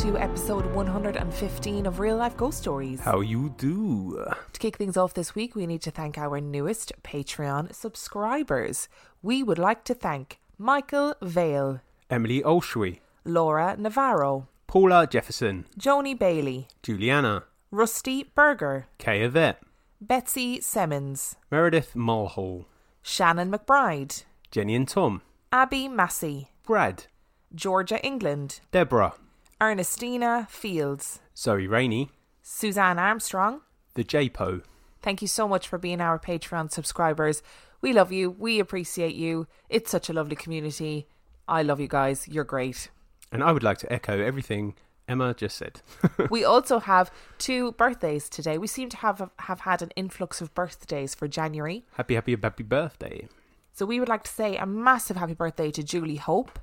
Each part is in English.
To episode 115 of Real Life Ghost Stories. How you do? To kick things off this week, we need to thank our newest Patreon subscribers. We would like to thank Michael Vale, Emily Olshwy, Laura Navarro, Paula Jefferson, Joni Bailey, Juliana, Rusty Berger, Kaya Vet, Betsy Simmons, Meredith Mulhall, Shannon McBride, Jenny and Tom, Abby Massey, Brad, Georgia England, Deborah, Ernestina Fields, Zoe Rainey, Suzanne Armstrong. The JPO. Thank you so much for being our Patreon subscribers. We love you. We appreciate you. It's such a lovely community. I love you guys. You're great. And I would like to echo everything Emma just said. we also have two birthdays today. We seem to have have had an influx of birthdays for January. happy, happy, happy birthday. So we would like to say a massive happy birthday to Julie Hope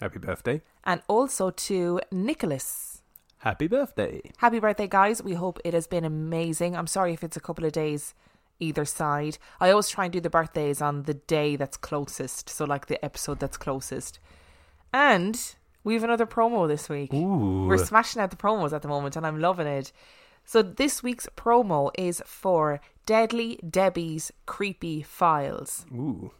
Happy birthday. And also to Nicholas. Happy birthday. Happy birthday, guys. We hope it has been amazing. I'm sorry if it's a couple of days either side. I always try and do the birthdays on the day that's closest. So, like the episode that's closest. And we have another promo this week. Ooh. We're smashing out the promos at the moment, and I'm loving it. So, this week's promo is for Deadly Debbie's Creepy Files. Ooh.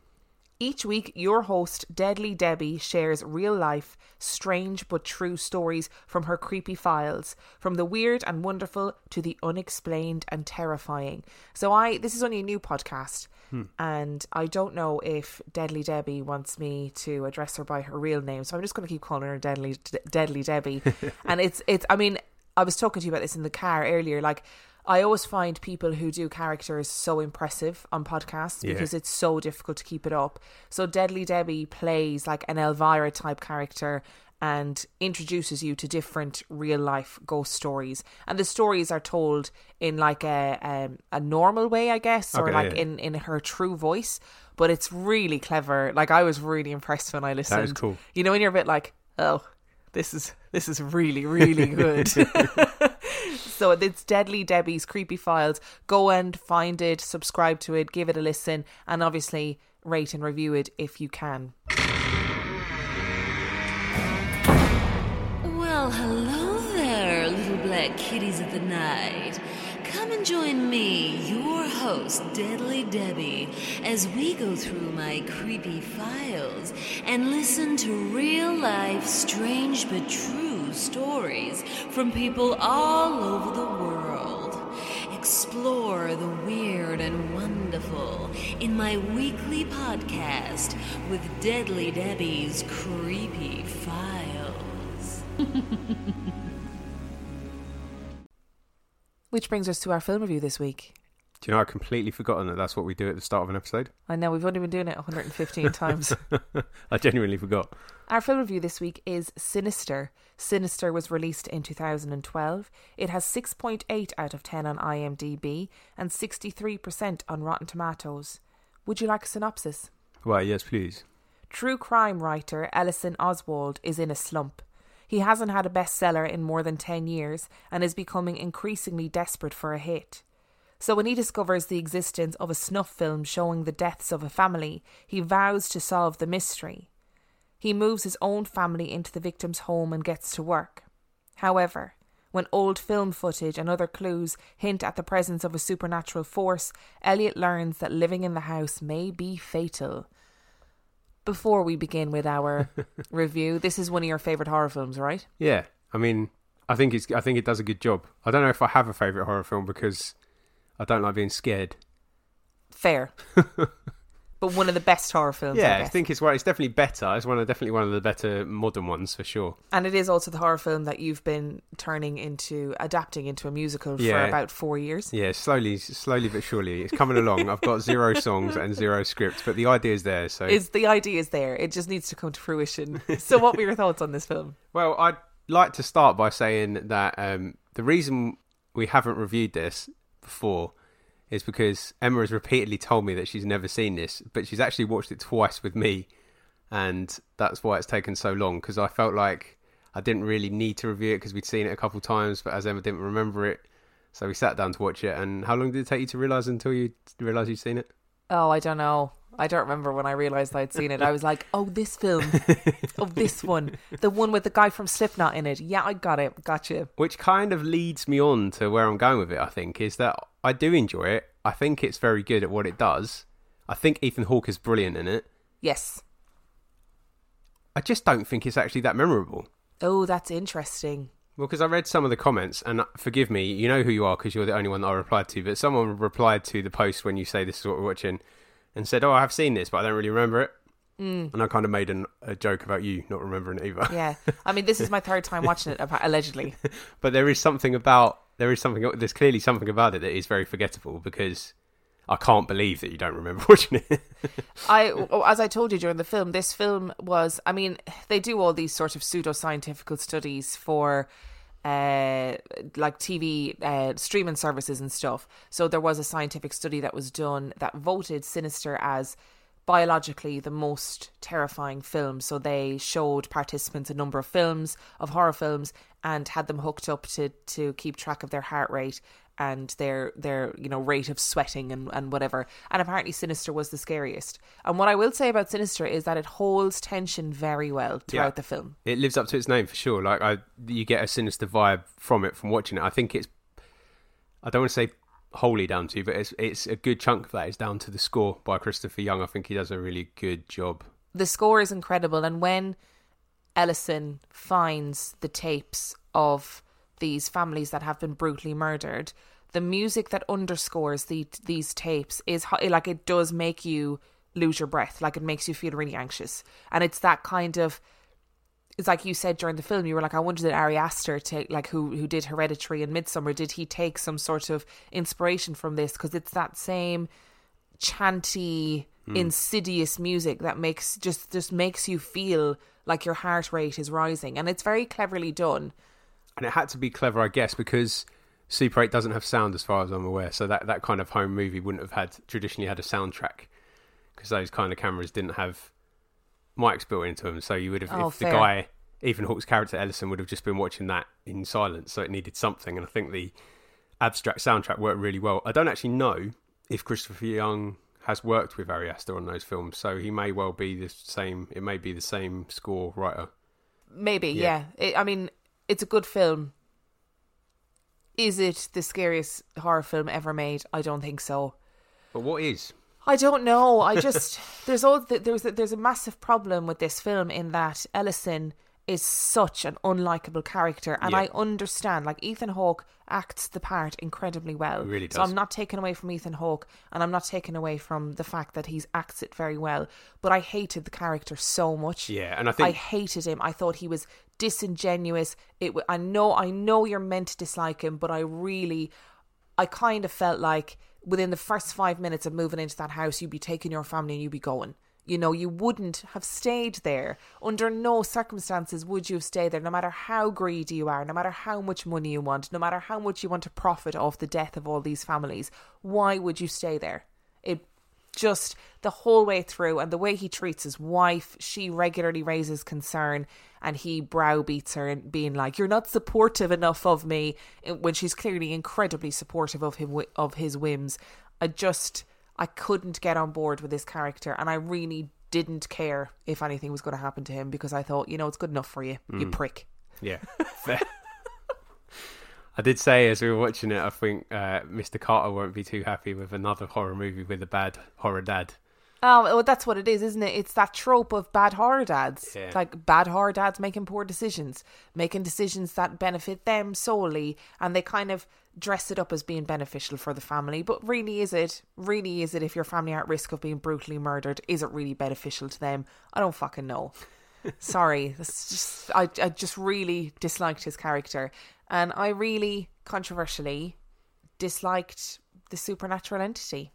Each week, your host, Deadly Debbie, shares real life, strange but true stories from her creepy files, from the weird and wonderful to the unexplained and terrifying. So, I this is only a new podcast, hmm. and I don't know if Deadly Debbie wants me to address her by her real name, so I'm just going to keep calling her Deadly Deadly Debbie. and it's it's I mean, I was talking to you about this in the car earlier, like. I always find people who do characters so impressive on podcasts Yeah. because it's so difficult to keep it up. So Deadly Debbie plays like an Elvira type character and introduces you to different real life ghost stories. And the stories are told in like a um, a normal way, I guess, or Okay, like yeah. in in her true voice. But it's really clever. Like I was really impressed when I listened. cool. You know, when you're a bit like, oh, this is this is really really good. So it's Deadly Debbie's Creepy Files. Go and find it, subscribe to it, give it a listen, and obviously rate and review it if you can. Well, hello there, little black kitties of the night. Come and join me, your host, Deadly Debbie, as we go through my creepy files and listen to real life, strange but true stories from people all over the world. Explore the weird and wonderful in my weekly podcast with Deadly Debbie's Creepy Files. Which brings us to our film review this week. Do you know, I've completely forgotten that that's what we do at the start of an episode. I know we've only been doing it 115 times. I genuinely forgot. Our film review this week is Sinister. Sinister was released in 2012. It has 6.8 out of 10 on IMDb and 63% on Rotten Tomatoes. Would you like a synopsis? Why, yes, please. True crime writer Ellison Oswalt is in a slump. He hasn't had a bestseller in more than 10 years and is becoming increasingly desperate for a hit. So, when he discovers the existence of a snuff film showing the deaths of a family, he vows to solve the mystery. He moves his own family into the victim's home and gets to work. However, When old film footage and other clues hint at the presence of a supernatural force, Elliot learns that living in the house may be fatal. Before we begin with our review, this is one of your favourite horror films, right? Yeah, I mean, I think it's I think it does a good job. I don't know if I have a favorite horror film because I don't like being scared. Fair. but one of the best horror films. Yeah, I, I, think it's. It's definitely better. It's one of definitely one of the better modern ones for sure. and it is also the horror film that you've been turning into adapting into a musical for about four years. Yeah, slowly, slowly but surely, it's coming along. I've got zero songs and zero scripts, but the idea is there. So, Is the idea is there? It just needs to come to fruition. so, what were your thoughts on this film? well, I'd like to start by saying that um, the reason we haven't reviewed this before is because Emma has repeatedly told me that she's never seen this, but she's actually watched it twice with me, and that's why it's taken so long. Because I felt like I didn't really need to review it because we'd seen it a couple times, but as Emma didn't remember it, so we sat down to watch it. And how long did it take you to realise until you realised you'd seen it? Oh, I don't know. I don't remember when I realized I'd seen it. I was like, "Oh, this film, oh, this one, the one with the guy from Slipknot in it." Yeah, I got it. Gotcha. Which kind of leads me on to where I'm going with it, I think, is that I do enjoy it. I think it's very good at what it does. I think Ethan Hawke is brilliant in it. Yes. I just don't think it's actually that memorable. Oh, that's interesting. Well, because I read some of the comments, and uh, forgive me, you know who you are because you're the only one that I replied to, but someone replied to the post when you say this is what we're watching and said, Oh, I have seen this, but I don't really remember it. Mm. And I kind of made an, a joke about you not remembering it either. Yeah. I mean, this is my third time watching it, allegedly. but there is something about, there is something, there's clearly something about it that is very forgettable because I can't believe that you don't remember watching it. I, as I told you during the film, this film was. I mean, they do all these sort of pseudo scientific studies for. Uh, like TV uh, streaming services and stuff. So there was a scientific study that was done that voted Sinister as biologically the most terrifying film. So they showed participants a number of films of horror films and had them hooked up to to keep track of their heart rate and their their you know rate of sweating and, and whatever and apparently sinister was the scariest and what i will say about sinister is that it holds tension very well throughout Yeah. the film it lives up to its name for sure. Like I, you get a sinister vibe from it from watching it. I think it's, I don't want to say wholly down to, but it's it's a good chunk of that is down to the score by Christopher Young. I think he does a really good job. the score is incredible and when ellison finds the tapes of these families that have been brutally murdered the music that underscores the, these tapes is like it does make you lose your breath like it makes you feel really anxious and it's that kind of it's like you said during the film, you were like, I wonder did Ari Aster take like who who did Hereditary and Midsommar, did he take some sort of inspiration from this? Because it's that same chanty, hmm. insidious music that makes just just makes you feel like your heart rate is rising, and it's very cleverly done. And it had to be clever, I guess, because Super 8 doesn't have sound as far as I'm aware. So that, that kind of home movie wouldn't have had traditionally had a soundtrack because those kind of cameras didn't have mics built into them. So you would have, Oh, if fair. the guy, Ethan Hawke's character Ellison, would have just been watching that in silence. So it needed something. And I think the abstract soundtrack worked really well. I don't actually know if Christopher Young has worked with Ari Aster on those films. So he may well be the same, it may be the same score writer. Maybe, yeah. Yeah. It, I mean, it's a good film. Is it the scariest horror film ever made? I don't think so. But what is? I don't know. I just there's all there's a, there's a massive problem with this film in that Ellison is such an unlikable character, and Yeah. I understand. Like Ethan Hawke acts the part incredibly well. He really So. I'm not taken away from Ethan Hawke, and I'm not taken away from the fact that he's acts it very well. But I hated the character so much. Yeah, and I think I hated him. I thought he was disingenuous. It. I know. I know you're meant to dislike him, but I really, I kind of felt like within the first five minutes of moving into that house, you'd be taking your family and you'd be going. You know, you wouldn't have stayed there. Under no circumstances would you have stayed there, no matter how greedy you are, no matter how much money you want, no matter how much you want to profit off the death of all these families. Why would you stay there? Just the whole way through and the way he treats his wife she regularly raises concern and he browbeats her and being like you're not supportive enough of me eh, when she's clearly incredibly supportive of him of his whims. I just i couldn't get on board with this character and i really didn't care if anything was going to happen to him because i thought you know it's good enough for you you prick. Yeah, fair. I did say as we were watching it, I think uh, Mr. Carter won't be too happy with another horror movie with a bad horror dad. Oh, well, that's what it is, isn't it? It's that trope of bad horror dads. Yeah. Like bad horror dads making poor decisions, making decisions that benefit them solely, and they kind of dress it up as being beneficial for the family. But really, is it? Really, is it? If your family are at risk of being brutally murdered, is it really beneficial to them? I don't fucking know. Sorry, that's just I, I just really disliked his character, and I really controversially disliked the supernatural entity.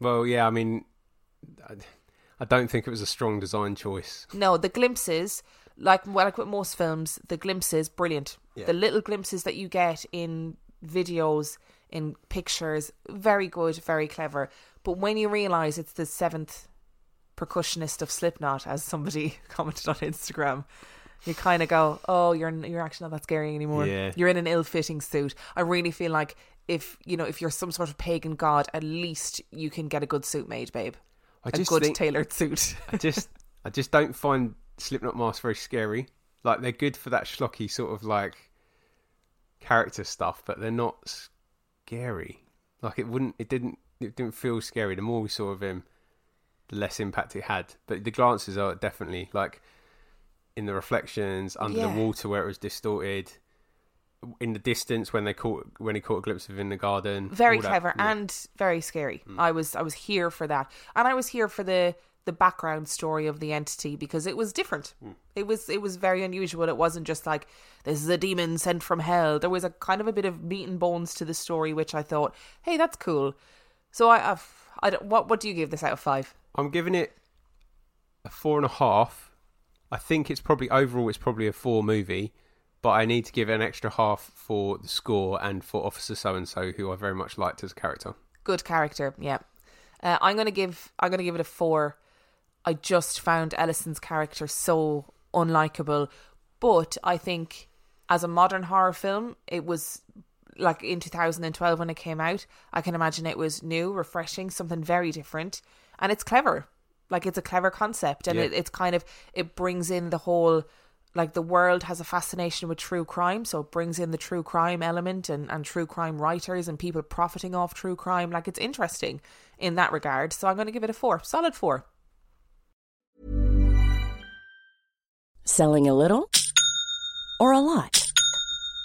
Well, yeah, I mean, I, don't think it was a strong design choice. No, the glimpses, like well, like with most films, the glimpses brilliant. Yeah. The little glimpses that you get in videos, in pictures, very good, very clever. But when you realize it's the seventh percussionist of Slipknot, as somebody commented on Instagram, you kind of go, "Oh, you're you're actually not that scary anymore. Yeah. You're in an ill-fitting suit." I really feel like if you know if you're some sort of pagan god, at least you can get a good suit made, babe. I a good think- tailored suit. I just, I just don't find Slipknot masks very scary. Like they're good for that schlocky sort of like character stuff, but they're not scary. Like it wouldn't, it didn't, it didn't feel scary. The more we saw of him, the less impact it had. But the glances are definitely like in the reflections under Yeah. the water where it was distorted. In the distance when they caught when he caught a glimpse of in the garden, very that- clever yeah. and very scary. Mm. I was I was here for that, and I was here for the the background story of the entity because it was different. Mm. It was it was very unusual. It wasn't just like this is a demon sent from hell. There was a kind of a bit of meat and bones to the story, which I thought, hey, that's cool. So I, I've, I don't, what what do you give this out of five? I'm giving it a four and a half. I think it's probably overall it's probably a four movie, but I need to give it an extra half for the score and for Officer So and So, who I very much liked as a character. Good character, yeah. Uh, I'm gonna give I'm gonna give it a four. I just found Ellison's character so unlikable, but I think as a modern horror film, it was like in 2012 when it came out. I can imagine it was new, refreshing, something very different, and it's clever. Like it's a clever concept, and Yeah. it, it's kind of it brings in the whole like the world has a fascination with true crime, so it brings in the true crime element and, and true crime writers and people profiting off true crime. Like it's interesting in that regard. So I'm going to give it a four, solid four. Selling a little or a lot?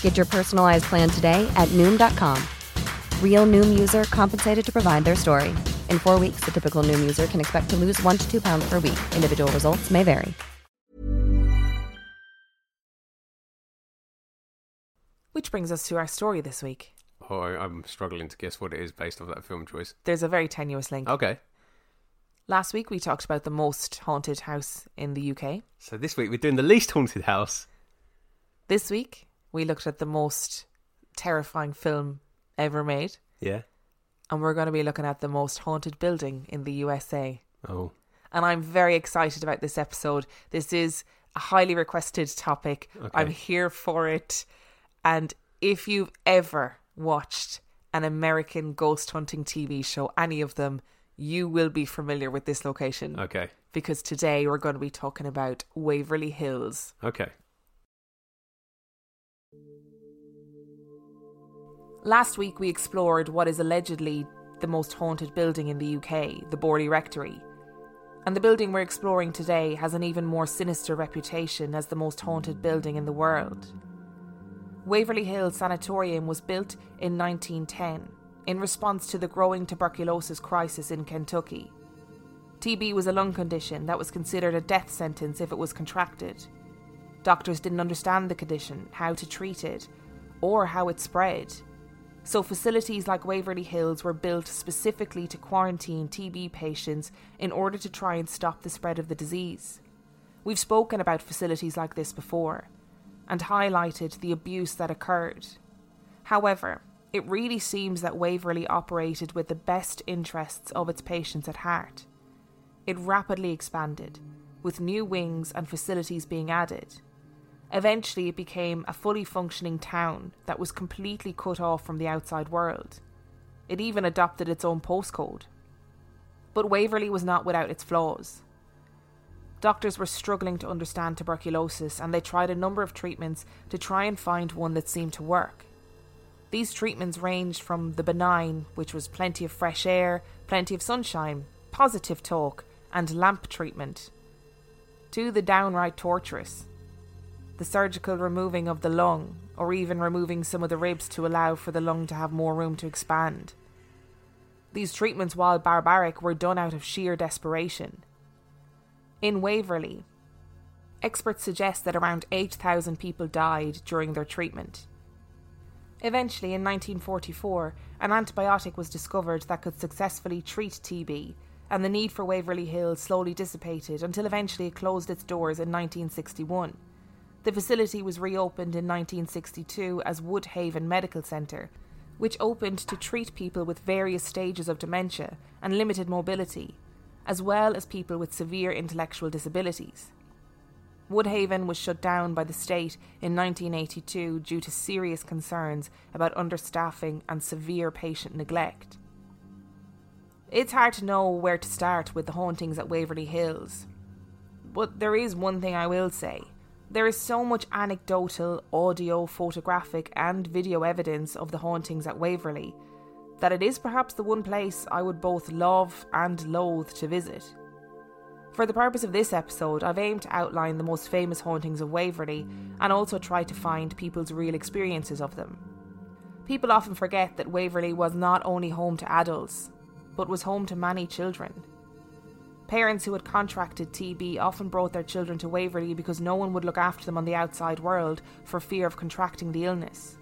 Get your personalized plan today at Noom.com. Real Noom user compensated to provide their story. In four weeks, the typical Noom user can expect to lose one to two pounds per week. Individual results may vary. Which brings us to our story this week. Oh, I- I'm struggling to guess what it is based off that film choice. There's a very tenuous link. Okay, Last week we talked about the most haunted house in the UK. so this week we're doing the least haunted house. This week we looked at the most terrifying film ever made. Yeah. And we're going to be looking at the most haunted building in the USA. Oh, and I'm very excited about this episode. This is a highly requested topic. Okay. I'm here for it. And if you've ever watched an American ghost hunting TV show, any of them, you will be familiar with this location. okay, Because today we're going to be talking about Waverly Hills. okay. Last week we explored what is allegedly the most haunted building in the UK, the Borley Rectory. And the building we're exploring today has an even more sinister reputation as the most haunted building in the world. Waverly Hill Sanatorium was built in 1910 in response to the growing tuberculosis crisis in Kentucky. TB was a lung condition that was considered a death sentence if it was contracted. Doctors didn't understand the condition, how to treat it, or how it spread. So, facilities like Waverly Hills were built specifically to quarantine TB patients in order to try and stop the spread of the disease. We've spoken about facilities like this before and highlighted the abuse that occurred. However, it really seems that Waverly operated with the best interests of its patients at heart. It rapidly expanded, with new wings and facilities being added. Eventually, it became a fully functioning town that was completely cut off from the outside world. It even adopted its own postcode. But Waverly was not without its flaws. Doctors were struggling to understand tuberculosis and they tried a number of treatments to try and find one that seemed to work. These treatments ranged from the benign, which was plenty of fresh air, plenty of sunshine, positive talk, and lamp treatment, to the downright torturous, the surgical removing of the lung, or even removing some of the ribs to allow for the lung to have more room to expand. These treatments, while barbaric, were done out of sheer desperation. In Waverly, experts suggest that around 8,000 people died during their treatment. Eventually, in 1944, an antibiotic was discovered that could successfully treat TB, and the need for Waverly Hills slowly dissipated until eventually it closed its doors in 1961. The facility was reopened in 1962 as Woodhaven Medical Centre, which opened to treat people with various stages of dementia and limited mobility, as well as people with severe intellectual disabilities. Woodhaven was shut down by the state in 1982 due to serious concerns about understaffing and severe patient neglect. It's hard to know where to start with the hauntings at Waverly Hills, but there is one thing I will say. There is so much anecdotal, audio, photographic, and video evidence of the hauntings at Waverly that it is perhaps the one place I would both love and loathe to visit. For the purpose of this episode, I've aimed to outline the most famous hauntings of Waverly and also try to find people's real experiences of them. People often forget that Waverly was not only home to adults, but was home to many children. Parents who had contracted TB often brought their children to Waverly because no one would look after them on the outside world for fear of contracting the illness.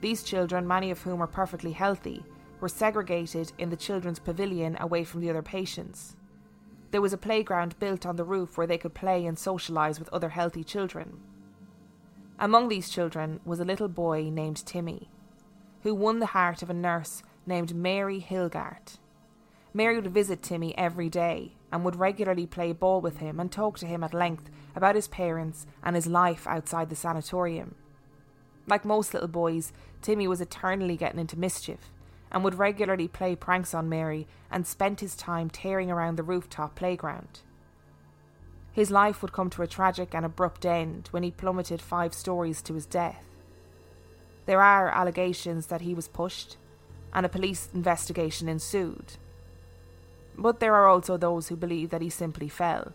These children, many of whom were perfectly healthy, were segregated in the children's pavilion away from the other patients. There was a playground built on the roof where they could play and socialise with other healthy children. Among these children was a little boy named Timmy, who won the heart of a nurse named Mary Hilgart. Mary would visit Timmy every day and would regularly play ball with him and talk to him at length about his parents and his life outside the sanatorium. Like most little boys, Timmy was eternally getting into mischief and would regularly play pranks on Mary and spent his time tearing around the rooftop playground. His life would come to a tragic and abrupt end when he plummeted five stories to his death. There are allegations that he was pushed, and a police investigation ensued, but there are also those who believe that he simply fell.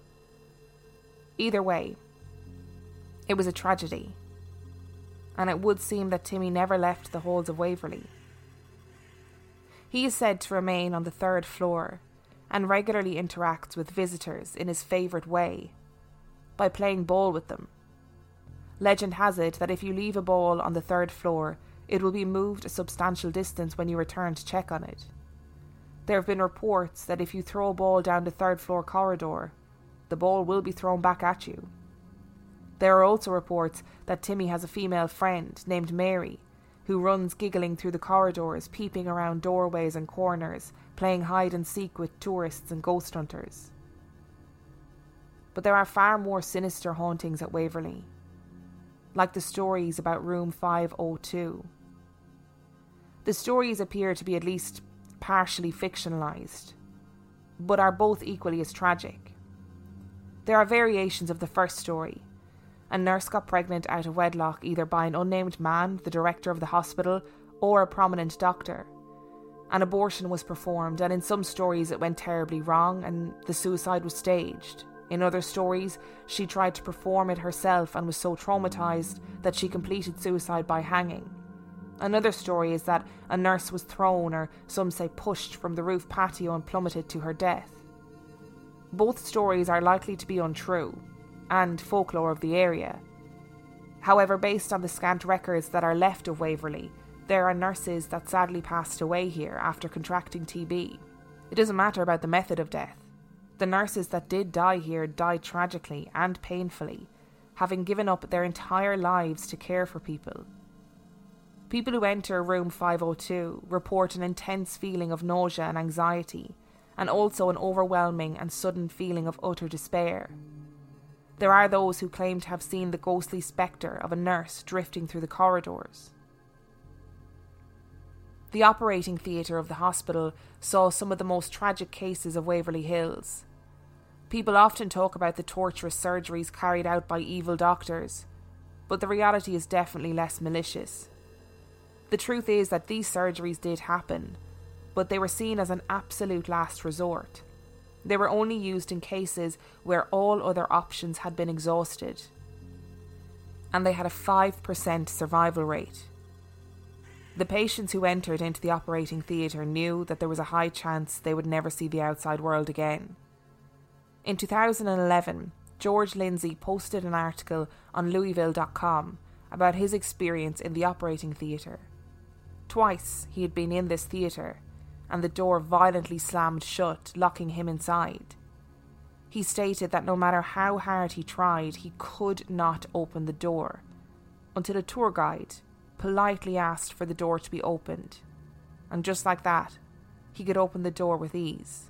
Either way, it was a tragedy, and it would seem that Timmy never left the halls of Waverly. He is said to remain on the third floor and regularly interacts with visitors in his favourite way by playing ball with them. Legend has it that if you leave a ball on the third floor, it will be moved a substantial distance when you return to check on it. There have been reports that if you throw a ball down the third floor corridor, the ball will be thrown back at you. There are also reports that Timmy has a female friend named Mary who runs giggling through the corridors, peeping around doorways and corners, playing hide and seek with tourists and ghost hunters. But there are far more sinister hauntings at Waverly, like the stories about room 502. The stories appear to be at least partially fictionalised, but are both equally as tragic. There are variations of the first story. A nurse got pregnant out of wedlock either by an unnamed man, the director of the hospital, or a prominent doctor. An abortion was performed, and in some stories it went terribly wrong and the suicide was staged. In other stories, she tried to perform it herself and was so traumatized that she completed suicide by hanging. Another story is that a nurse was thrown, or some say pushed, from the roof patio and plummeted to her death. Both stories are likely to be untrue, and folklore of the area. However, based on the scant records that are left of Waverly, there are nurses that sadly passed away here after contracting TB. It doesn't matter about the method of death. The nurses that did die here died tragically and painfully, having given up their entire lives to care for people. People who enter room 502 report an intense feeling of nausea and anxiety, and also an overwhelming and sudden feeling of utter despair. There are those who claim to have seen the ghostly spectre of a nurse drifting through the corridors. The operating theatre of the hospital saw some of the most tragic cases of Waverly Hills. People often talk about the torturous surgeries carried out by evil doctors, but the reality is definitely less malicious. The truth is that these surgeries did happen, but they were seen as an absolute last resort. They were only used in cases where all other options had been exhausted. And they had a 5% survival rate. The patients who entered into the operating theatre knew that there was a high chance they would never see the outside world again. In 2011, George Lindsey posted an article on Louisville.com about his experience in the operating theatre. Twice he had been in this theatre, and the door violently slammed shut, locking him inside. He stated that no matter how hard he tried, he could not open the door, until a tour guide politely asked for the door to be opened. And just like that, he could open the door with ease.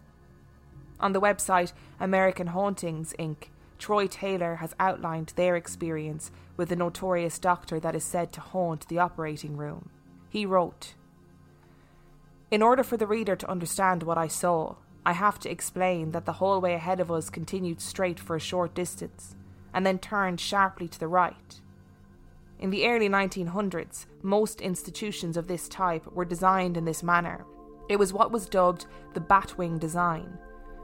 On the website American Hauntings Inc., Troy Taylor has outlined their experience with the notorious doctor that is said to haunt the operating room. He wrote In order for the reader to understand what I saw, I have to explain that the hallway ahead of us continued straight for a short distance, and then turned sharply to the right. In the early 1900s, most institutions of this type were designed in this manner. It was what was dubbed the batwing design,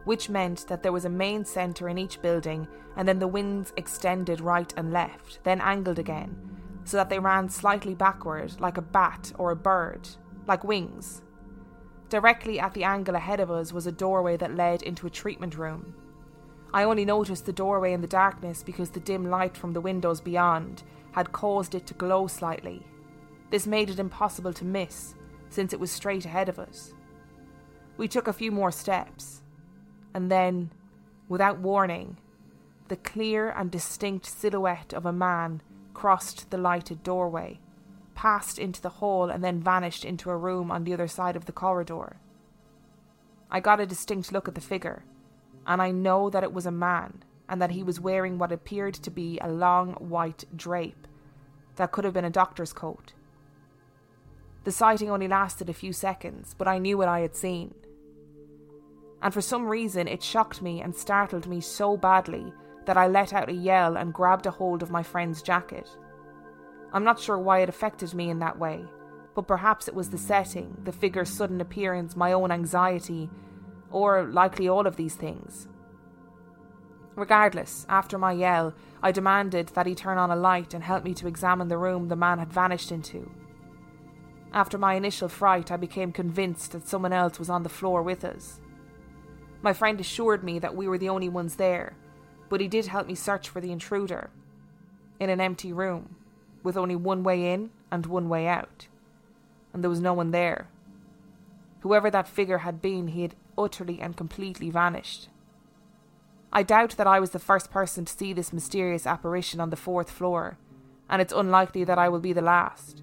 which meant that there was a main centre in each building and then the wings extended right and left, then angled again, so that they ran slightly backward like a bat or a bird, like wings. Directly at the angle ahead of us was a doorway that led into a treatment room. I only noticed the doorway in the darkness because the dim light from the windows beyond had caused it to glow slightly. This made it impossible to miss, since it was straight ahead of us. We took a few more steps, and then, without warning, the clear and distinct silhouette of a man crossed the lighted doorway, passed into the hall, and then vanished into a room on the other side of the corridor. I got a distinct look at the figure, and I know that it was a man, and that he was wearing what appeared to be a long white drape that could have been a doctor's coat. The sighting only lasted a few seconds, but I knew what I had seen. And for some reason, it shocked me and startled me so badly that I let out a yell and grabbed a hold of my friend's jacket. I'm not sure why it affected me in that way, but perhaps it was the setting, the figure's sudden appearance, my own anxiety, or likely all of these things. Regardless, after my yell, I demanded that he turn on a light and help me to examine the room the man had vanished into. After my initial fright, I became convinced that someone else was on the floor with us. My friend assured me that we were the only ones there, but he did help me search for the intruder in an empty room with only one way in and one way out, and there was no one there. Whoever that figure had been, he had utterly and completely vanished. I doubt that I was the first person to see this mysterious apparition on the fourth floor, and it's unlikely that I will be the last.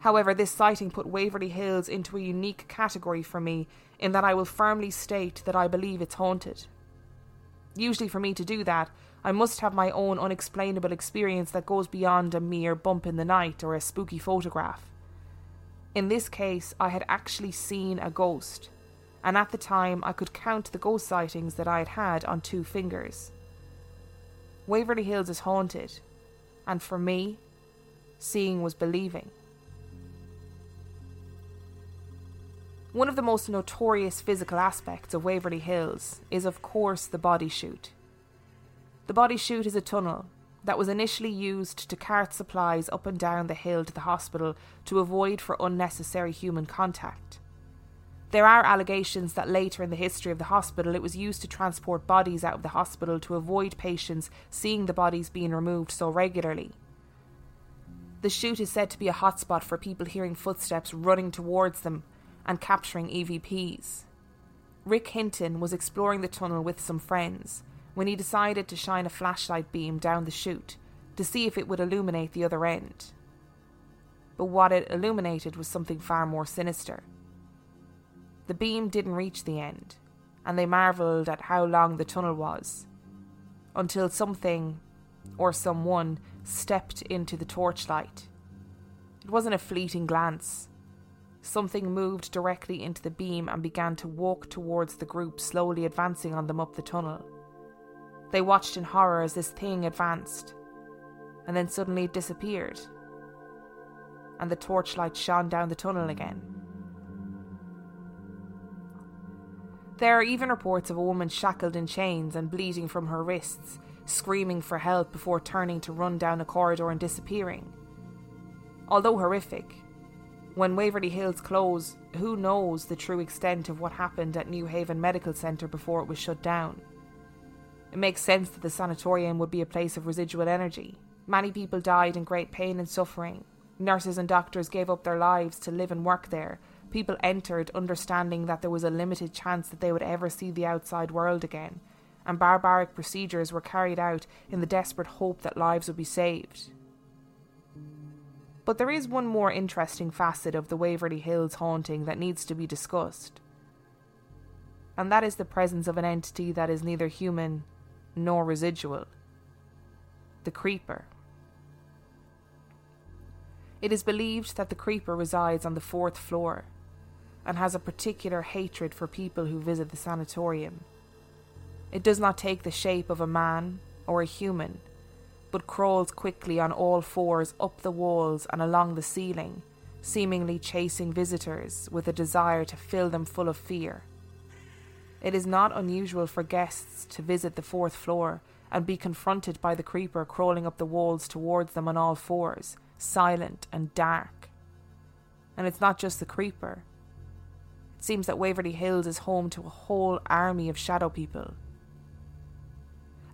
However, this sighting put Waverly Hills into a unique category for me in that I will firmly state that I believe it's haunted. Usually, for me to do that, I must have my own unexplainable experience that goes beyond a mere bump in the night or a spooky photograph. In this case, I had actually seen a ghost, and at the time I could count the ghost sightings that I had had on two fingers. Waverly Hills is haunted, and for me, seeing was believing. One of the most notorious physical aspects of Waverly Hills is, of course, the body chute. The body chute is a tunnel, that was initially used to cart supplies up and down the hill to the hospital to avoid for unnecessary human contact. There are allegations that later in the history of the hospital it was used to transport bodies out of the hospital to avoid patients seeing the bodies being removed so regularly. The chute is said to be a hotspot for people hearing footsteps running towards them and capturing EVPs. Rick Hinton was exploring the tunnel with some friends when he decided to shine a flashlight beam down the chute to see if it would illuminate the other end. But what it illuminated was something far more sinister. The beam didn't reach the end, and they marvelled at how long the tunnel was, until something, or someone, stepped into the torchlight. It wasn't a fleeting glance. Something moved directly into the beam and began to walk towards the group, slowly advancing on them up the tunnel. They watched in horror as this thing advanced, and then suddenly it disappeared, and the torchlight shone down the tunnel again. There are even reports of a woman shackled in chains and bleeding from her wrists, screaming for help before turning to run down a corridor and disappearing. Although horrific, when Waverly Hills closed, who knows the true extent of what happened at New Haven Medical Centre before it was shut down? It makes sense that the sanatorium would be a place of residual energy. Many people died in great pain and suffering. Nurses and doctors gave up their lives to live and work there. People entered understanding that there was a limited chance that they would ever see the outside world again, and barbaric procedures were carried out in the desperate hope that lives would be saved. But there is one more interesting facet of the Waverly Hills haunting that needs to be discussed. And that is the presence of an entity that is neither human nor residual the creeper. It is believed that the creeper resides on the fourth floor and has a particular hatred for people who visit the sanatorium. It does not take the shape of a man or a human, but crawls quickly on all fours up the walls and along the ceiling, seemingly chasing visitors with a desire to fill them full of fear. It is not unusual for guests to visit the fourth floor and be confronted by the creeper crawling up the walls towards them on all fours, silent and dark. And it's not just the creeper. It seems that Waverly Hills is home to a whole army of shadow people.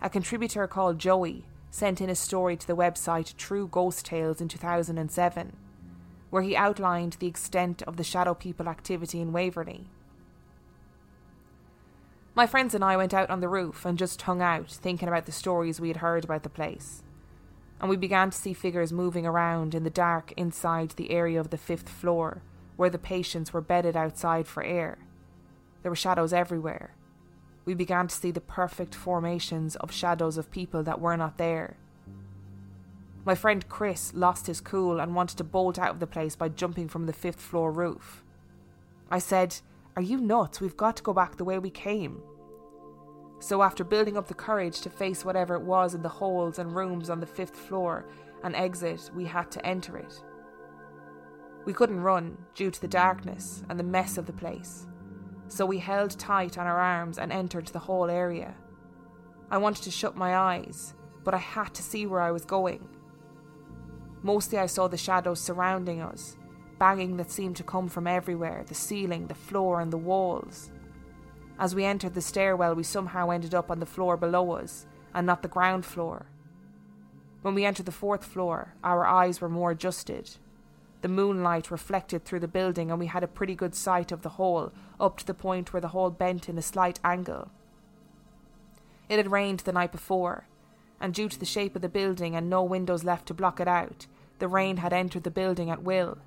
A contributor called Joey sent in a story to the website True Ghost Tales in 2007, where he outlined the extent of the shadow people activity in Waverly. My friends and I went out on the roof and just hung out, thinking about the stories we had heard about the place. And we began to see figures moving around in the dark inside the area of the fifth floor, where the patients were bedded outside for air. There were shadows everywhere. We began to see the perfect formations of shadows of people that were not there. My friend Chris lost his cool and wanted to bolt out of the place by jumping from the fifth floor roof. I said, are you nuts? We've got to go back the way we came. So, after building up the courage to face whatever it was in the holes and rooms on the fifth floor and exit, we had to enter it. We couldn't run due to the darkness and the mess of the place, so we held tight on our arms and entered the whole area. I wanted to shut my eyes, but I had to see where I was going. Mostly, I saw the shadows surrounding us, banging that seemed to come from everywhere the ceiling, the floor, and the walls. As we entered the stairwell, we somehow ended up on the floor below us, and not the ground floor. When we entered the fourth floor, our eyes were more adjusted. The moonlight reflected through the building, and we had a pretty good sight of the hall, up to the point where the hall bent in a slight angle. It had rained the night before, and due to the shape of the building and no windows left to block it out, the rain had entered the building at will.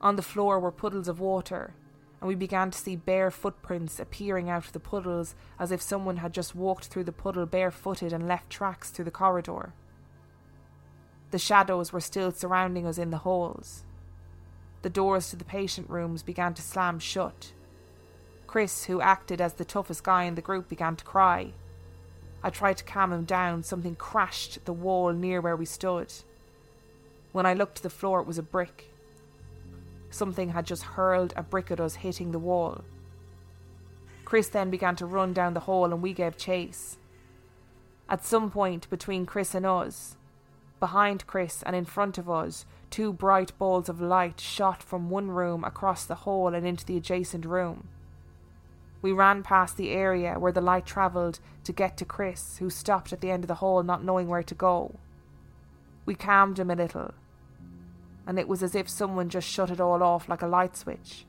On the floor were puddles of water, and we began to see bare footprints appearing out of the puddles as if someone had just walked through the puddle barefooted and left tracks through the corridor. The shadows were still surrounding us in the halls. The doors to the patient rooms began to slam shut. Chris, who acted as the toughest guy in the group, began to cry. I tried to calm him down. Something crashed the wall near where we stood. When I looked to the floor, it was a brick. Something had just hurled a brick at us, hitting the wall. Chris then began to run down the hall, and we gave chase. At some point between Chris and us, behind Chris and in front of us, two bright balls of light shot from one room across the hall and into the adjacent room. We ran past the area where the light travelled to get to Chris, who stopped at the end of the hall not knowing where to go. We calmed him a little, and it was as if someone just shut it all off like a light switch.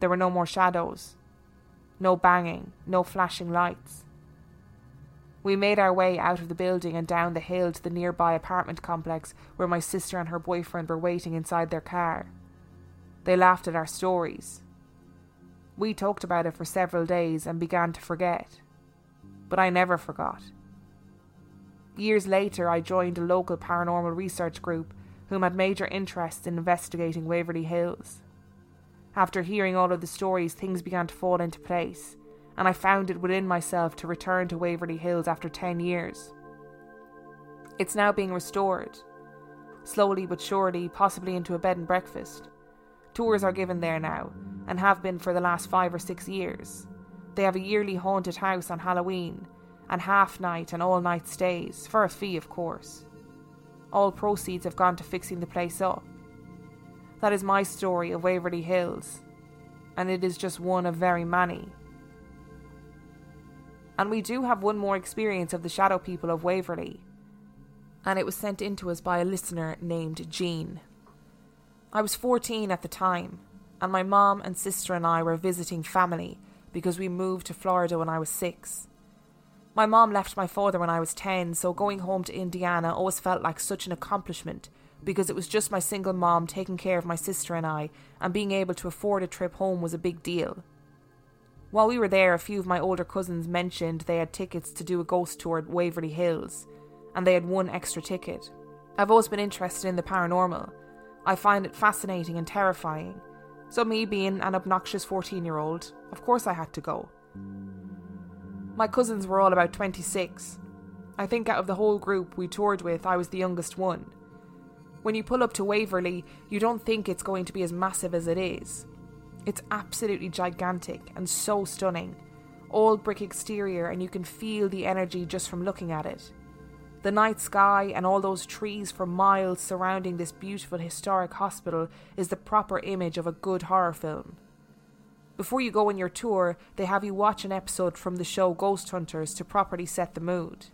There were no more shadows, no banging, no flashing lights. We made our way out of the building and down the hill to the nearby apartment complex where my sister and her boyfriend were waiting inside their car. They laughed at our stories. We talked about it for several days and began to forget. But I never forgot. Years later, I joined a local paranormal research group whom had major interest in investigating Waverly Hills. After hearing all of the stories, things began to fall into place, and I found it within myself to return to Waverly Hills after 10 years. It's now being restored, slowly but surely, possibly into a bed and breakfast. Tours are given there now, and have been for the last five or six years. They have a yearly haunted house on Halloween, and half night and all night stays, for a fee, of course. All proceeds have gone to fixing the place up. That is my story of Waverly Hills, and it is just one of very many. And we do have one more experience of the shadow people of Waverly, and it was sent in to us by a listener named Jean. I was 14 at the time, and my mom and sister and I were visiting family because we moved to Florida when I was six. My mom left my father when I was 10, so going home to Indiana always felt like such an accomplishment because it was just my single mom taking care of my sister and I, and being able to afford a trip home was a big deal. While we were there, a few of my older cousins mentioned they had tickets to do a ghost tour at Waverly Hills, and they had one extra ticket. I've always been interested in the paranormal. I find it fascinating and terrifying. So, me being an obnoxious 14 year old, of course I had to go. My cousins were all about 26. I think out of the whole group we toured with, I was the youngest one. When you pull up to Waverly, you don't think it's going to be as massive as it is. It's absolutely gigantic and so stunning. All brick exterior, and you can feel the energy just from looking at it. The night sky and all those trees for miles surrounding this beautiful historic hospital is the proper image of a good horror film. Before you go on your tour, they have you watch an episode from the show Ghost Hunters to properly set the mood.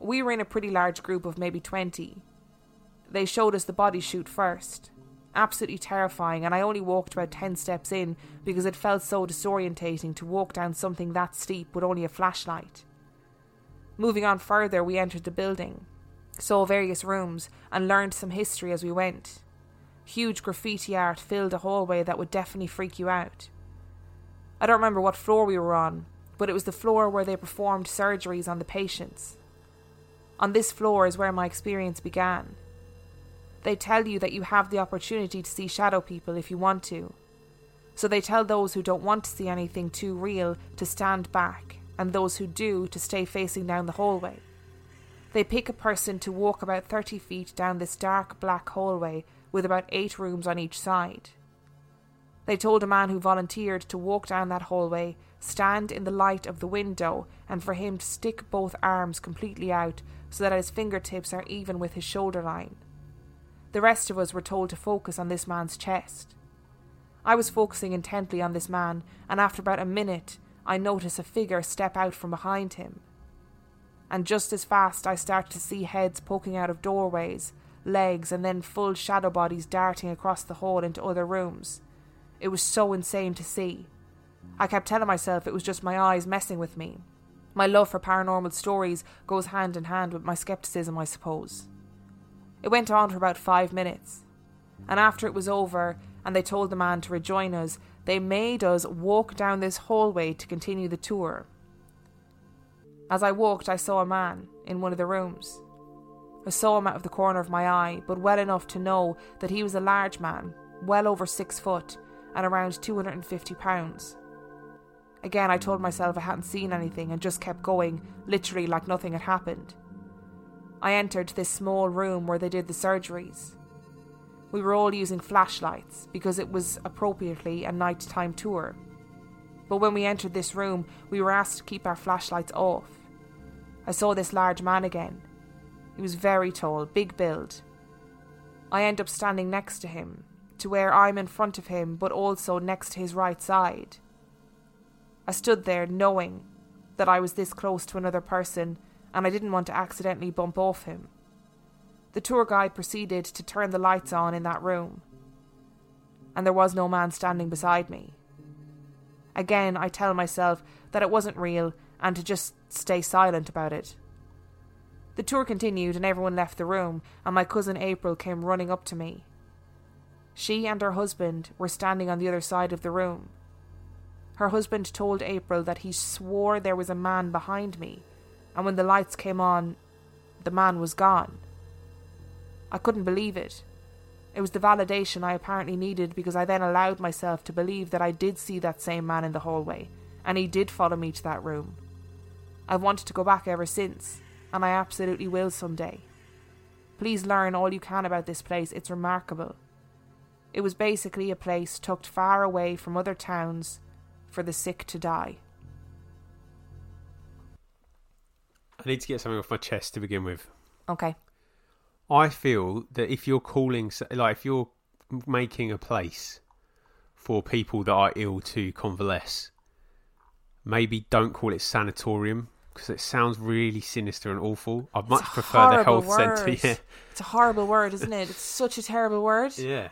We were in a pretty large group of maybe 20. They showed us the body chute first. Absolutely terrifying, and I only walked about 10 steps in because it felt so disorientating to walk down something that steep with only a flashlight. Moving on further, we entered the building, saw various rooms, and learned some history as we went. Huge graffiti art filled a hallway that would definitely freak you out. I don't remember what floor we were on, but it was the floor where they performed surgeries on the patients. On this floor is where my experience began. They tell you that you have the opportunity to see shadow people if you want to. So they tell those who don't want to see anything too real to stand back and those who do to stay facing down the hallway. They pick a person to walk about 30 feet down this dark black hallway with about eight rooms on each side. They told a man who volunteered to walk down that hallway, stand in the light of the window, and for him to stick both arms completely out so that his fingertips are even with his shoulder line. The rest of us were told to focus on this man's chest. I was focusing intently on this man, and after about a minute, I notice a figure step out from behind him. And just as fast, I start to see heads poking out of doorways, legs, and then full shadow bodies darting across the hall into other rooms. It was so insane to see. I kept telling myself it was just my eyes messing with me. My love for paranormal stories goes hand in hand with my skepticism, I suppose. It went on for about five minutes, and after it was over and they told the man to rejoin us, they made us walk down this hallway to continue the tour. As I walked, I saw a man in one of the rooms. I saw him out of the corner of my eye, but well enough to know that he was a large man, well over six foot, and around 250 pounds. Again, I told myself I hadn't seen anything and just kept going, literally like nothing had happened. I entered this small room where they did the surgeries. We were all using flashlights because it was appropriately a nighttime tour. But when we entered this room, we were asked to keep our flashlights off. I saw this large man again. He was very tall, big build. I end up standing next to him, to where I'm in front of him, but also next to his right side. I stood there knowing that I was this close to another person and I didn't want to accidentally bump off him. The tour guide proceeded to turn the lights on in that room, and there was no man standing beside me. Again, I tell myself that it wasn't real and to just stay silent about it. The tour continued and everyone left the room, and my cousin April came running up to me. She and her husband were standing on the other side of the room. Her husband told April that he swore there was a man behind me, and when the lights came on, the man was gone. I couldn't believe it. It was the validation I apparently needed because I then allowed myself to believe that I did see that same man in the hallway, and he did follow me to that room. I've wanted to go back ever since, and I absolutely will someday. Please learn all you can about this place, it's remarkable. It was basically a place tucked far away from other towns for the sick to die. I need to get something off my chest to begin with. Okay. I feel that if you're calling, like, if you're making a place for people that are ill to convalesce, maybe don't call it sanatorium because it sounds really sinister and awful. I'd much prefer the health centre. Yeah, It's a horrible word, isn't it? It's such a terrible word. yeah.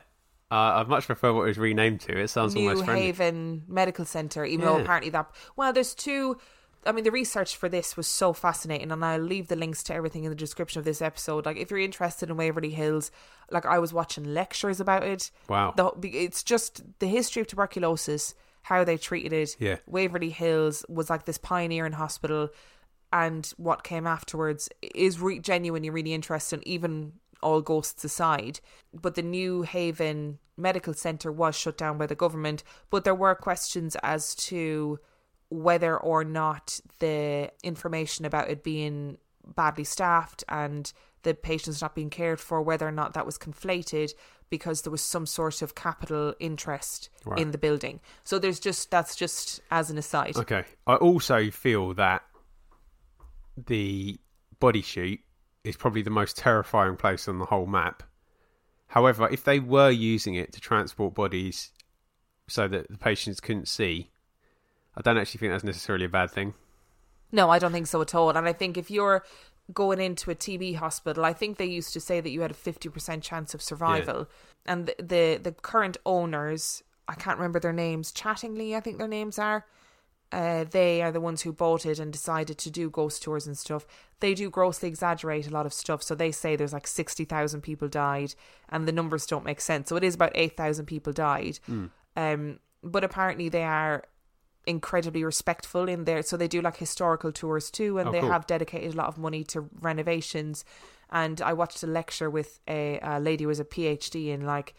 Uh, I'd much prefer what it was renamed to. It sounds New almost friendly. Haven Medical Center, even though apparently that. Well, there's two. I mean, the research for this was so fascinating, and I'll leave the links to everything in the description of this episode. Like, if you're interested in Waverly Hills, like I was watching lectures about it. Wow. The, it's just the history of tuberculosis, how they treated it. Yeah. Waverly Hills was like this pioneering hospital, and what came afterwards is re- genuinely really interesting, even all ghosts aside. But the New Haven Medical Center was shut down by the government, but there were questions as to whether or not the information about it being badly staffed and the patients not being cared for, whether or not that was conflated because there was some sort of capital interest Right. in the building. So there's just that's just as an aside. Okay. I also feel that the body chute is probably the most terrifying place on the whole map. However, if they were using it to transport bodies so that the patients couldn't see, I don't actually think that's necessarily a bad thing. No, I don't think so at all. And I think if you're going into a TB hospital, I think they used to say that you had a 50% chance of survival. And the, the the current owners, I can't remember their names, Mattingly, I think their names are. Uh, they are the ones who bought it and decided to do ghost tours and stuff. They do grossly exaggerate a lot of stuff. So they say there's like 60,000 people died and the numbers don't make sense. So it is about 8,000 people died. Um, but apparently they are incredibly respectful in there. So they do like historical tours too, and Oh, they cool. have dedicated a lot of money to renovations. And I watched a lecture with a, a lady who was a PhD in like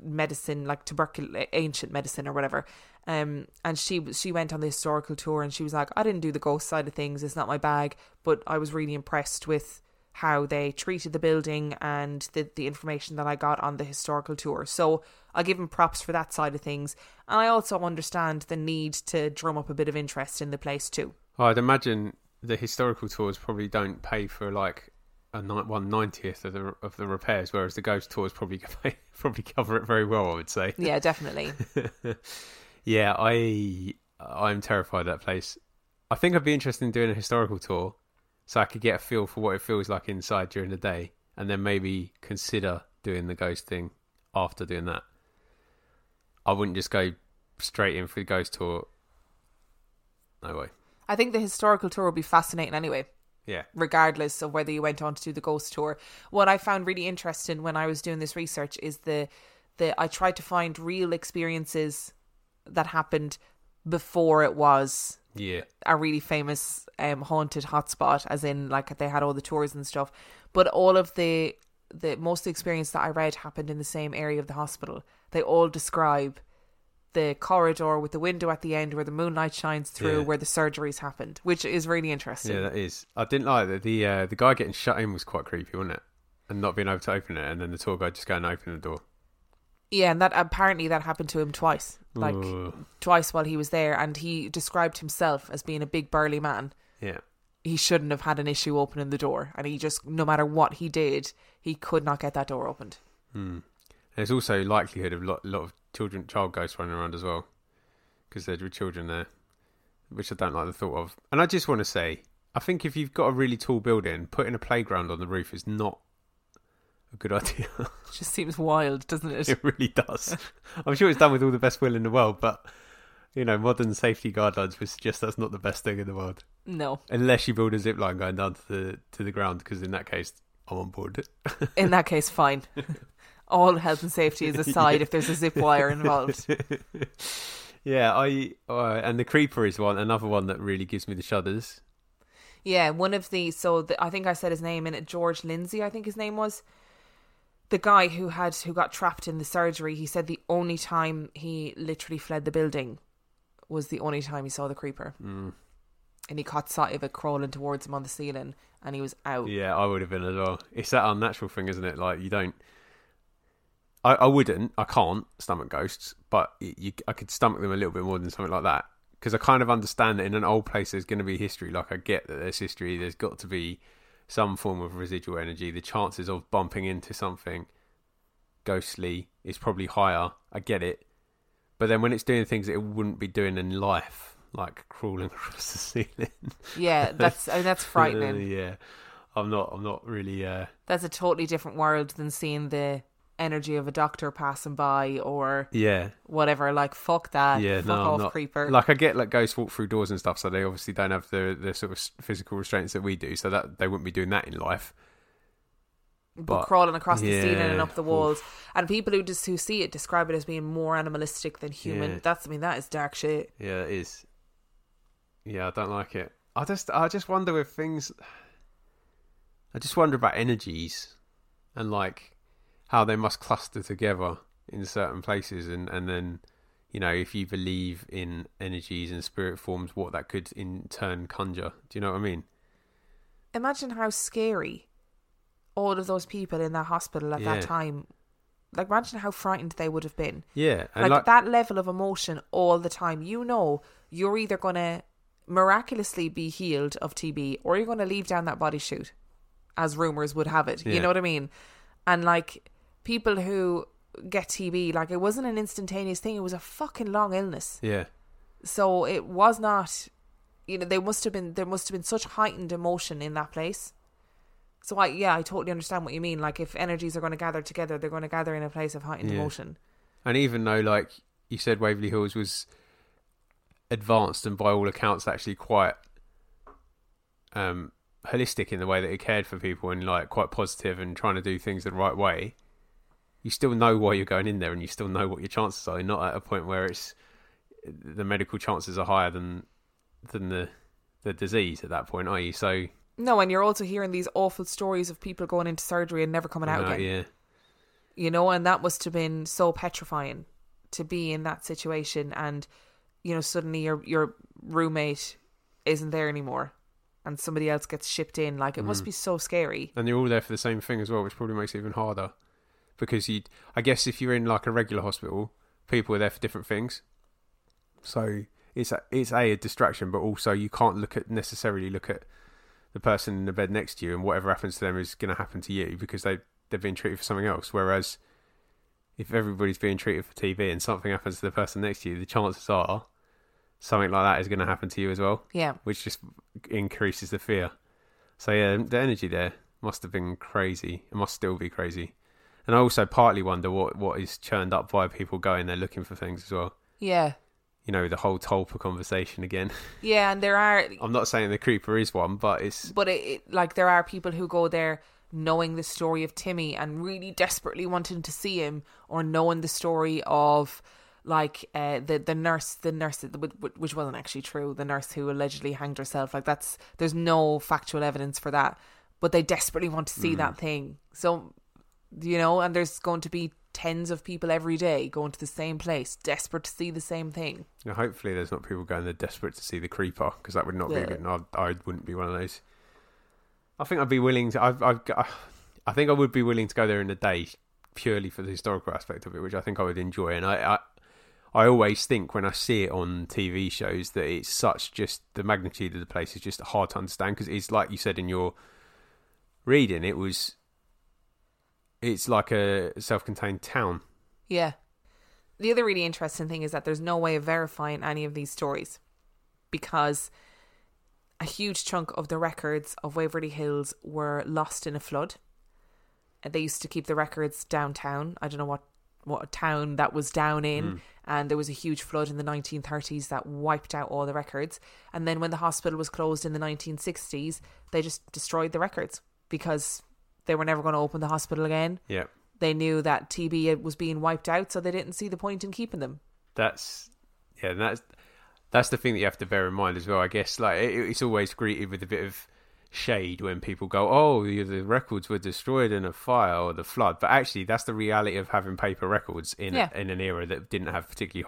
medicine, like tuberculosis, ancient medicine or whatever. Um, and she she went on the historical tour, and she was like, "I didn't do the ghost side of things; it's not my bag." But I was really impressed with how they treated the building and the the information that I got on the historical tour. So I'll give them props for that side of things, and I also understand the need to drum up a bit of interest in the place too. Oh, I'd imagine the historical tours probably don't pay for like a one ninetieth of the of the repairs, whereas the ghost tours probably probably cover it very well. I would say. Yeah, definitely. yeah, I I'm terrified of that place. I think I'd be interested in doing a historical tour, so I could get a feel for what it feels like inside during the day, and then maybe consider doing the ghost thing after doing that. I wouldn't just go straight in for the ghost tour. No way. I think the historical tour would be fascinating anyway. Yeah. regardless of whether you went on to do the ghost tour. What I found really interesting when I was doing this research is the the I tried to find real experiences that happened before it was Yeah. a really famous um, haunted hotspot, as in like they had all the tours and stuff. But all of the the most of the experience that I read happened in the same area of the hospital. They all describe the corridor with the window at the end where the moonlight shines through, Yeah. where the surgeries happened, which is really interesting. Yeah, that is. I didn't like that. The uh, the guy getting shut in was quite creepy, wasn't it? And not being able to open it, and then the tour guide just going to open the door. Yeah, and that apparently that happened to him twice, like Ugh. twice while he was there, and he described himself as being a big burly man, Yeah. he shouldn't have had an issue opening the door, and he just no matter what he did, he could not get that door opened. Hmm. There's also likelihood of a lot, lot of children, child ghosts running around as well, because there were children there, which I don't like the thought of. And I just want to say, I think if you've got a really tall building, putting a playground on the roof is not a good idea. It just seems wild, doesn't it? it really does. I'm sure it's done with all the best will in the world, but you know, modern safety guidelines would suggest that's not the best thing in the world, No. unless you build a zip line going down to the to the ground, because in that case, I'm on board. In that case, fine. All health and safety is aside if there's a zip wire involved. yeah, I uh, and the creeper is one another one that really gives me the shudders. Yeah, one of the so the, I think I said his name in it. George Lindsey, I think his name was the guy who had who got trapped in the surgery. He said the only time he literally fled the building was the only time he saw the creeper, Mm. and he caught sight of it crawling towards him on the ceiling, and he was out. Yeah, I would have been as well. It's that unnatural thing, isn't it? Like you don't. I, I wouldn't. I can't stomach ghosts, but you, I could stomach them a little bit more than something like that because I kind of understand that in an old place there's going to be history. Like I get that there's history. There's got to be some form of residual energy. The chances of bumping into something ghostly is probably higher. I get it, but then when it's doing things that it wouldn't be doing in life, like crawling across the ceiling, Yeah, that's mean, that's frightening. yeah, I'm not. I'm not really. Uh, That's a totally different world than seeing the energy of a doctor passing by or yeah. whatever. Like fuck that. yeah, fuck no, off, not. creeper. Like I get like ghosts walk through doors and stuff, so they obviously don't have the the sort of physical restraints that we do, so that they wouldn't be doing that in life. but, But- crawling across the ceiling and up the walls. And people who just who see it describe it as being more animalistic than human. Yeah. That's I mean that is dark shit. Yeah, it is. Yeah, I don't like it. I just I just wonder if things. I just wonder about energies, and like how they must cluster together in certain places, and and then. You know, if you believe in energies and spirit forms, what that could in turn conjure. Do you know what I mean? Imagine how scary all of those people in that hospital at Yeah. that time. Like imagine how frightened they would have been. Yeah, like, like, that level of emotion all the time. You know, you're either gonna miraculously be healed of TB or you're gonna leave down that body chute, as rumors would have it. You know what I mean? And like people who get TB, like it wasn't an instantaneous thing. It was a fucking long illness. yeah, So it was not. You know, there must have been there must have been such heightened emotion in that place. So I yeah, I totally understand what you mean. Like if energies are going to gather together, they're going to gather in a place of heightened Yeah. emotion. And even though, like you said, Waverly Hills was advanced and by all accounts actually quite um, holistic in the way that it cared for people and like quite positive and trying to do things the right way, you still know why you're going in there and you still know what your chances are. You're not at a point where it's the medical chances are higher than than the the disease at that point, are you? So No, and you're also hearing these awful stories of people going into surgery and never coming out uh, again. yeah, You know, and that must have been so petrifying to be in that situation and you know, suddenly your your roommate isn't there anymore and somebody else gets shipped in. Like it must be so scary. and you're all there for the same thing as well, which probably makes it even harder. Because you, I guess, if you're in like a regular hospital, people are there for different things. So it's a, it's a, a distraction, but also you can't look at necessarily look at the person in the bed next to you, and whatever happens to them is going to happen to you because they they're being treated for something else. Whereas if everybody's being treated for TB and something happens to the person next to you, the chances are something like that is going to happen to you as well Yeah. which just increases the fear. So yeah, the energy there must have been crazy. It must still be crazy. And I also partly wonder what what is churned up by people going there looking for things as well. Yeah. You know, the whole Tulpa conversation again. Yeah, and there are I'm not saying the creeper is one, but it's but it, it like there are people who go there knowing the story of Timmy and really desperately wanting to see him, or knowing the story of like uh, the the nurse, the nurse which wasn't actually true, the nurse who allegedly hanged herself. Like that's there's no factual evidence for that, but they desperately want to see that thing. So you know, and there's going to be tens of people every day going to the same place, desperate to see the same thing. know, hopefully there's not people going there desperate to see the creeper because that would not be Yeah. good. I, I wouldn't be one of those. I think I'd be willing to. I've, I've I think I would be willing to go there in the day purely for the historical aspect of it, which I think I would enjoy. And I, I, I always think when I see it on TV shows that it's such just the magnitude of the place is just hard to understand because it's like you said in your reading, it was it's like a self-contained town. Yeah. The other really interesting thing is that there's no way of verifying any of these stories because a huge chunk of the records of Waverly Hills were lost in a flood. And They used to keep the records downtown. I don't know what what town that was down in, hmm. and there was a huge flood in the 1930s that wiped out all the records. And then when the hospital was closed in the 1960s, they just destroyed the records because they were never going to open the hospital again Yeah. they knew that TB was being wiped out, so they didn't see the point in keeping them. That's yeah, that's that's the thing that you have to bear in mind as well. I guess like it, it's always greeted with a bit of shade when people go, "Oh, the the records were destroyed in a fire or the flood," but actually, that's the reality of having paper records in Yeah. in an era that didn't have particularly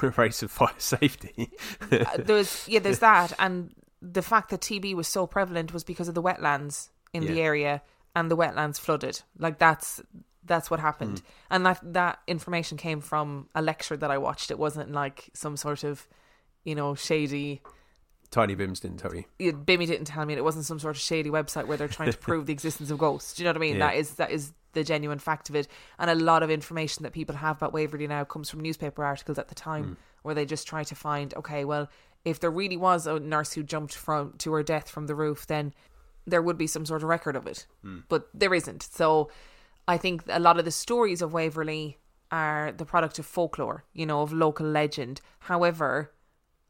high rates of fire safety. Uh, there's yeah, there's that, and the fact that TB was so prevalent was because of the wetlands in the area, and the wetlands flooded. Like that's that's what happened, Hmm. and that that information came from a lecture that I watched. It wasn't like some sort of you know shady Tiny Bims didn't tell you. yeah, Bimmy didn't tell me and it wasn't some sort of shady website where they're trying to prove the existence of ghosts. Do you know what I mean? Yeah. That is that is the genuine fact of it. And a lot of information that people have about Waverly now comes from newspaper articles at the time where they just try to find, okay, well, if there really was a nurse who jumped from to her death from the roof, then there would be some sort of record of it. Hmm. But there isn't. So I think a lot of the stories of Waverly are the product of folklore, you know, of local legend. However,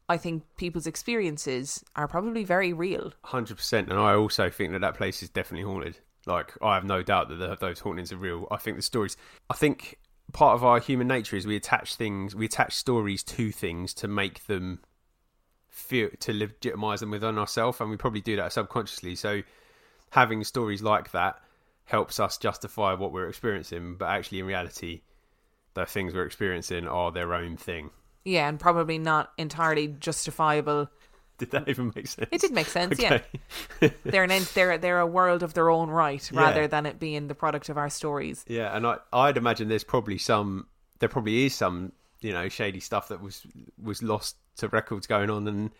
I think people's experiences are probably very real. Hundred percent, and I also think that that place is definitely haunted. Like I have no doubt that the, those hauntings are real. I think the stories. I think part of our human nature is we attach things, we attach stories to things to make them feel to legitimize them within ourselves, and we probably do that subconsciously. So having stories like that helps us justify what we're experiencing, but actually in reality, the things we're experiencing are their own thing. Yeah, and probably not entirely justifiable. Did that even make sense? It did make sense, yeah. They're an ent- they're they're a world of their own right, Yeah. rather than it being the product of our stories. Yeah, and I I'd imagine there's probably some there probably is some you know shady stuff that was was lost to records going on, and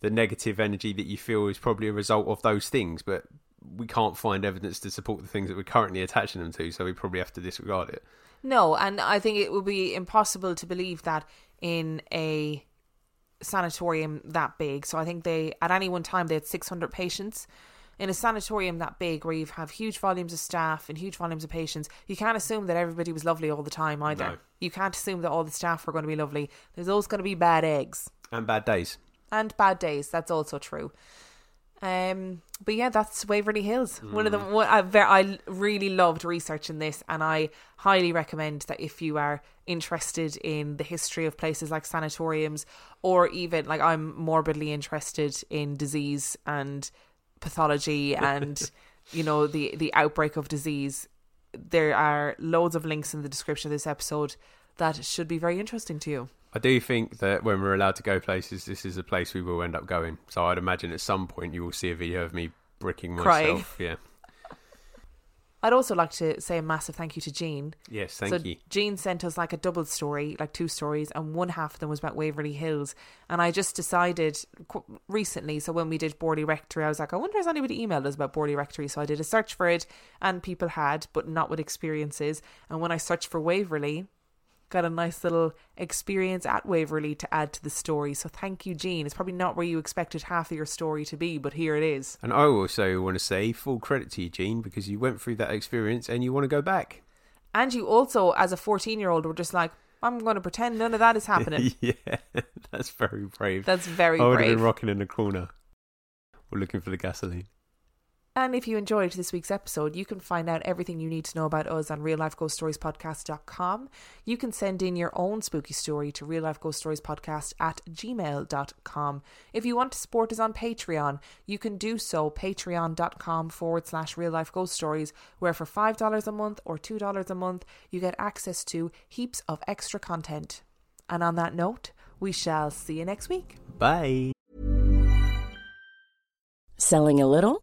the negative energy that you feel is probably a result of those things, but we can't find evidence to support the things that we're currently attaching them to, so we probably have to disregard it. No, and I think it would be impossible to believe that in a sanatorium that big. So I think they at any one time they had 600 patients. In a sanatorium that big, where you have huge volumes of staff and huge volumes of patients, you can't assume that everybody was lovely all the time either. No. You can't assume that all the staff were going to be lovely. There's always going to be bad eggs And bad days. and bad days. That's also true. Um, but yeah, that's Waverly Hills. One of the one I, ver- I really loved researching this, and I highly recommend that if you are interested in the history of places like sanatoriums, or even like I'm morbidly interested in disease and pathology, and you know the the outbreak of disease, there are loads of links in the description of this episode that should be very interesting to you. I do think that when we're allowed to go places, this is a place we will end up going. So I'd imagine at some point you will see a video of me bricking Crying. myself. Yeah. I'd also like to say a massive thank you to Jean. Yes, thank so you. Jean sent us like a double story, like two stories, and one half of them was about Waverly Hills. And I just decided qu- recently, so when we did Borley Rectory, I was like, I wonder has anybody emailed us about Borley Rectory? So I did a search for it, and people had, but not with experiences. And when I searched for Waverly, got a nice little experience at Waverly to add to the story. So thank you, Jean. It's probably not where you expected half of your story to be, but here it is. And I also want to say full credit to you, Jean, because you went through that experience and you want to go back. And you also, as a 14 year old, were just like, I'm going to pretend none of that is happening. yeah, that's very brave. That's very I would have brave. been rocking in the corner. We're looking for the gasoline. And if you enjoyed this week's episode, you can find out everything you need to know about us on reallifeghoststoriespodcast.com. You can send in your own spooky story to reallifeghoststoriespodcast at gmail.com. If you want to support us on Patreon, you can do so patreon.com forward slash real life ghost stories, where for $5 a month or $2 a month, you get access to heaps of extra content. And on that note, we shall see you next week. Bye. Selling a little